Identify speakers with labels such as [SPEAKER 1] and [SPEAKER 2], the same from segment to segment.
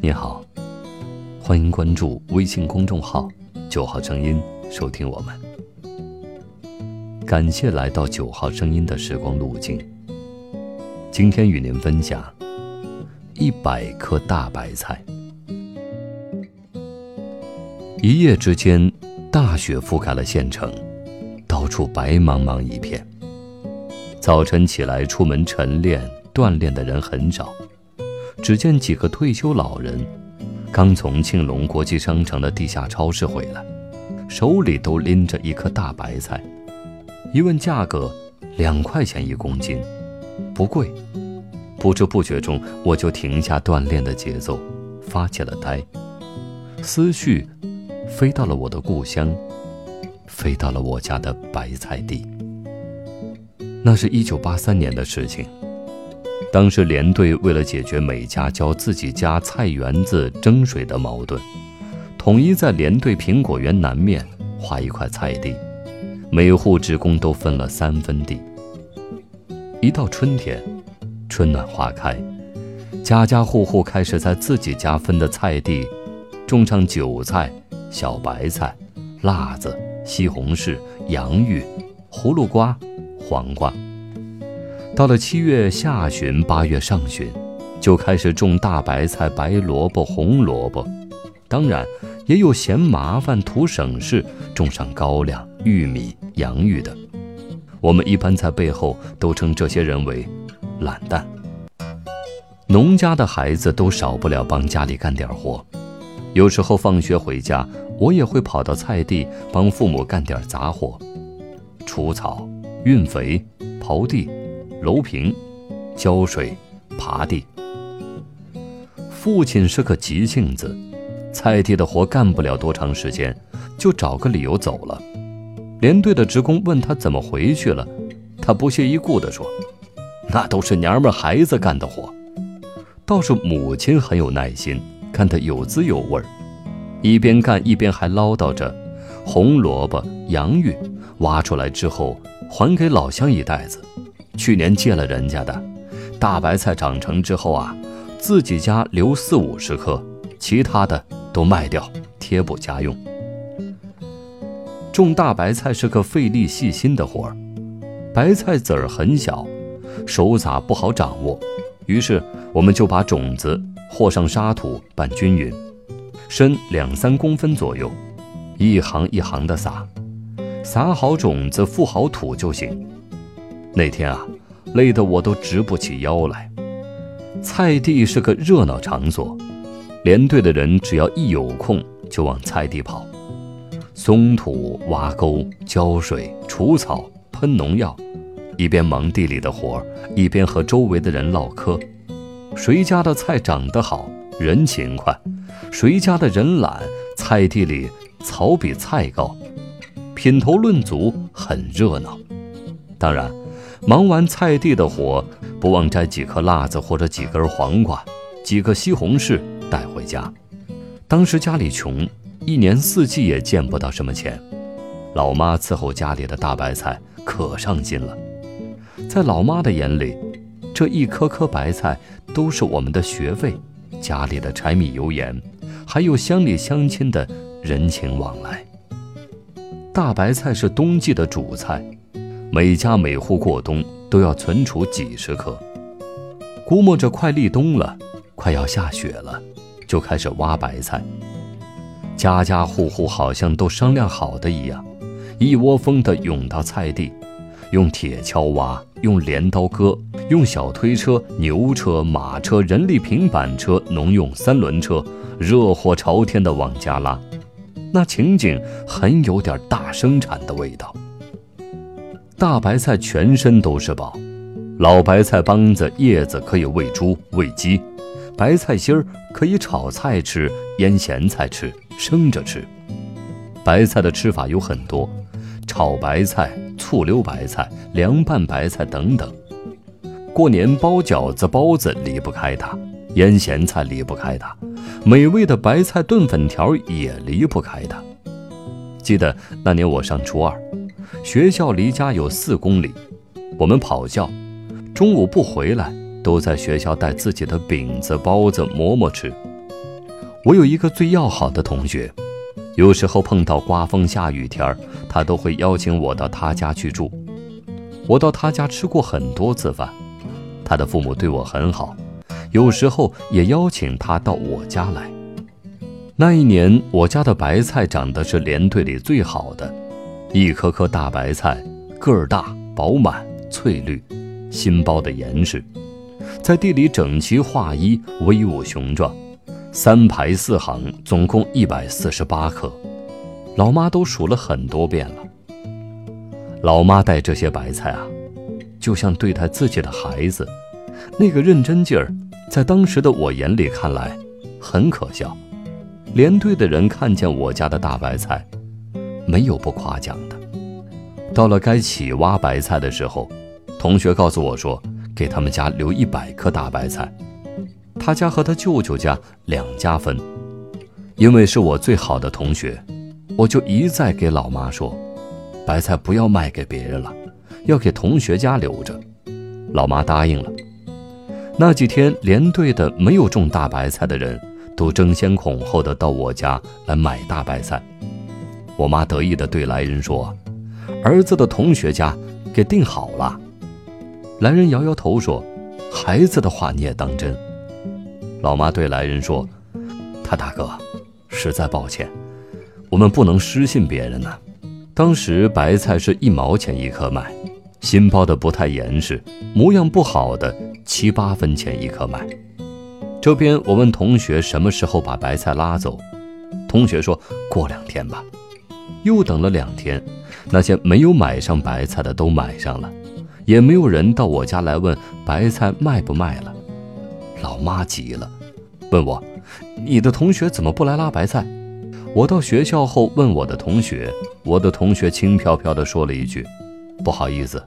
[SPEAKER 1] 你好，欢迎关注微信公众号“九号声音”，收听我们。感谢来到九号声音的时光路径。今天与您分享一百颗大白菜。一夜之间，大雪覆盖了县城，到处白茫茫一片。早晨起来出门晨练锻炼的人很少。只见几个退休老人，刚从庆隆国际商城的地下超市回来，手里都拎着一颗大白菜。一问价格，两块钱一公斤，不贵。不知不觉中，我就停下锻炼的节奏，发起了呆，思绪飞到了我的故乡，飞到了我家的白菜地。那是一九八三年的事情。当时连队为了解决每家浇自己家菜园子争水的矛盾，统一在连队苹果园南面划一块菜地，每户职工都分了三分地。一到春天，春暖花开，家家户户开始在自己家分的菜地种上韭菜、小白菜、辣子、西红柿、洋芋、葫芦瓜、黄瓜。到了七月下旬、八月上旬，就开始种大白菜、白萝卜、红萝卜，当然也有嫌麻烦、图省事种上高粱、玉米、洋芋的。我们一般在背后都称这些人为“懒蛋”。农家的孩子都少不了帮家里干点活，有时候放学回家，我也会跑到菜地帮父母干点杂活，除草、运肥、刨地。楼平、浇水、耙地。父亲是个急性子，菜地的活干不了多长时间，就找个理由走了。连队的职工问他怎么回去了，他不屑一顾地说：“那都是娘们孩子干的活。”倒是母亲很有耐心，干得有滋有味儿，一边干一边还唠叨着：“红萝卜、洋芋挖出来之后，还给老乡一袋子。”去年借了人家的，大白菜长成之后啊，自己家留四五十颗，其他的都卖掉贴补家用。种大白菜是个费力细心的活儿，白菜籽儿很小，手撒不好掌握，于是我们就把种子和上沙土拌均匀，深两三公分左右，一行一行的撒，撒好种子覆好土就行。那天啊，累得我都直不起腰来。菜地是个热闹场所，连队的人只要一有空就往菜地跑，松土、挖沟、浇水、除草、喷农药，一边忙地里的活，一边和周围的人唠嗑。谁家的菜长得好，人勤快；谁家的人懒，菜地里草比菜高。品头论足，很热闹。当然。忙完菜地的活，不忘摘几颗辣子或者几根黄瓜、几个西红柿带回家。当时家里穷，一年四季也见不到什么钱。老妈伺候家里的大白菜可上心了，在老妈的眼里，这一颗颗白菜都是我们的学费，家里的柴米油盐，还有乡里乡亲的人情往来。大白菜是冬季的主菜。每家每户过冬都要存储几十颗，估摸着快立冬了，快要下雪了，就开始挖白菜。家家户户好像都商量好的一样，一窝蜂地涌到菜地，用铁锹挖，用镰刀割，用小推车、牛车、马车、人力平板车、农用三轮车，热火朝天地往家拉，那情景很有点大生产的味道。大白菜全身都是宝，老白菜帮子叶子可以喂猪喂鸡，白菜心儿可以炒菜吃、腌咸菜吃、生着吃。白菜的吃法有很多，炒白菜、醋溜白菜、凉拌白菜等等。过年包饺子、包子离不开它，腌咸菜离不开它，美味的白菜炖粉条也离不开它。记得那年我上初二。学校离家有四公里，我们跑校，中午不回来，都在学校带自己的饼子、包子、馍馍吃。我有一个最要好的同学，有时候碰到刮风下雨天儿，他都会邀请我到他家去住。我到他家吃过很多次饭，他的父母对我很好，有时候也邀请他到我家来。那一年，我家的白菜长得是连队里最好的，一颗颗大白菜，个儿大、饱满、翠绿，新包的严实，在地里整齐划一，威武雄壮。三排四行，总共一百四十八颗，老妈都数了很多遍了。老妈带这些白菜啊，就像对待自己的孩子，那个认真劲儿，在当时的我眼里看来，很可笑。连队的人看见我家的大白菜，没有不夸奖的。到了该起挖白菜的时候，同学告诉我说，给他们家留一百颗大白菜。他家和他舅舅家两家分，因为是我最好的同学，我就一再给老妈说，白菜不要卖给别人了，要给同学家留着。老妈答应了。那几天连队的没有种大白菜的人都争先恐后的到我家来买大白菜。我妈得意的对来人说：“儿子的同学家给订好了。”来人摇摇头说：“孩子的话你也当真？”老妈对来人说：“他大哥，实在抱歉，我们不能失信别人呢。当时白菜是一毛钱一颗卖，新包的不太严实，模样不好的七八分钱一颗卖。这边我问同学什么时候把白菜拉走，同学说过两天吧。又等了两天，那些没有买上白菜的都买上了，也没有人到我家来问白菜卖不卖了。”老妈急了，问我：“你的同学怎么不来拉白菜？”我到学校后问我的同学，我的同学轻飘飘地说了一句：“不好意思，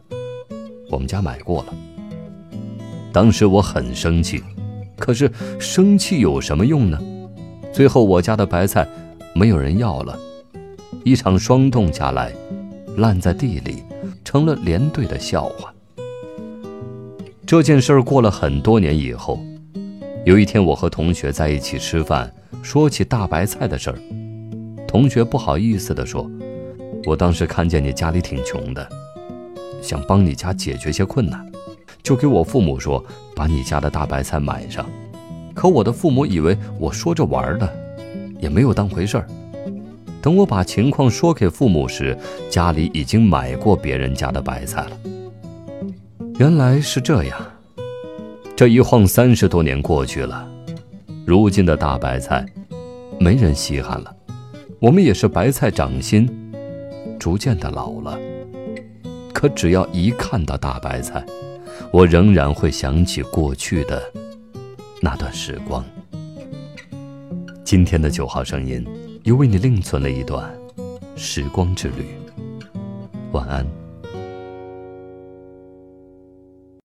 [SPEAKER 1] 我们家买过了。”当时我很生气，可是生气有什么用呢？最后我家的白菜没有人要了，一场霜冻下来，烂在地里，成了连队的笑话。这件事儿过了很多年以后。有一天，我和同学在一起吃饭，说起大白菜的事儿。同学不好意思地说：“我当时看见你家里挺穷的，想帮你家解决些困难，就给我父母说把你家的大白菜买上。可我的父母以为我说着玩的，也没有当回事儿。等我把情况说给父母时，家里已经买过别人家的白菜了。原来是这样。”这一晃三十多年过去了，如今的大白菜，没人稀罕了。我们也是白菜长心，逐渐的老了。可只要一看到大白菜，我仍然会想起过去的那段时光。今天的九号声音，又为你另存了一段时光之旅。晚安。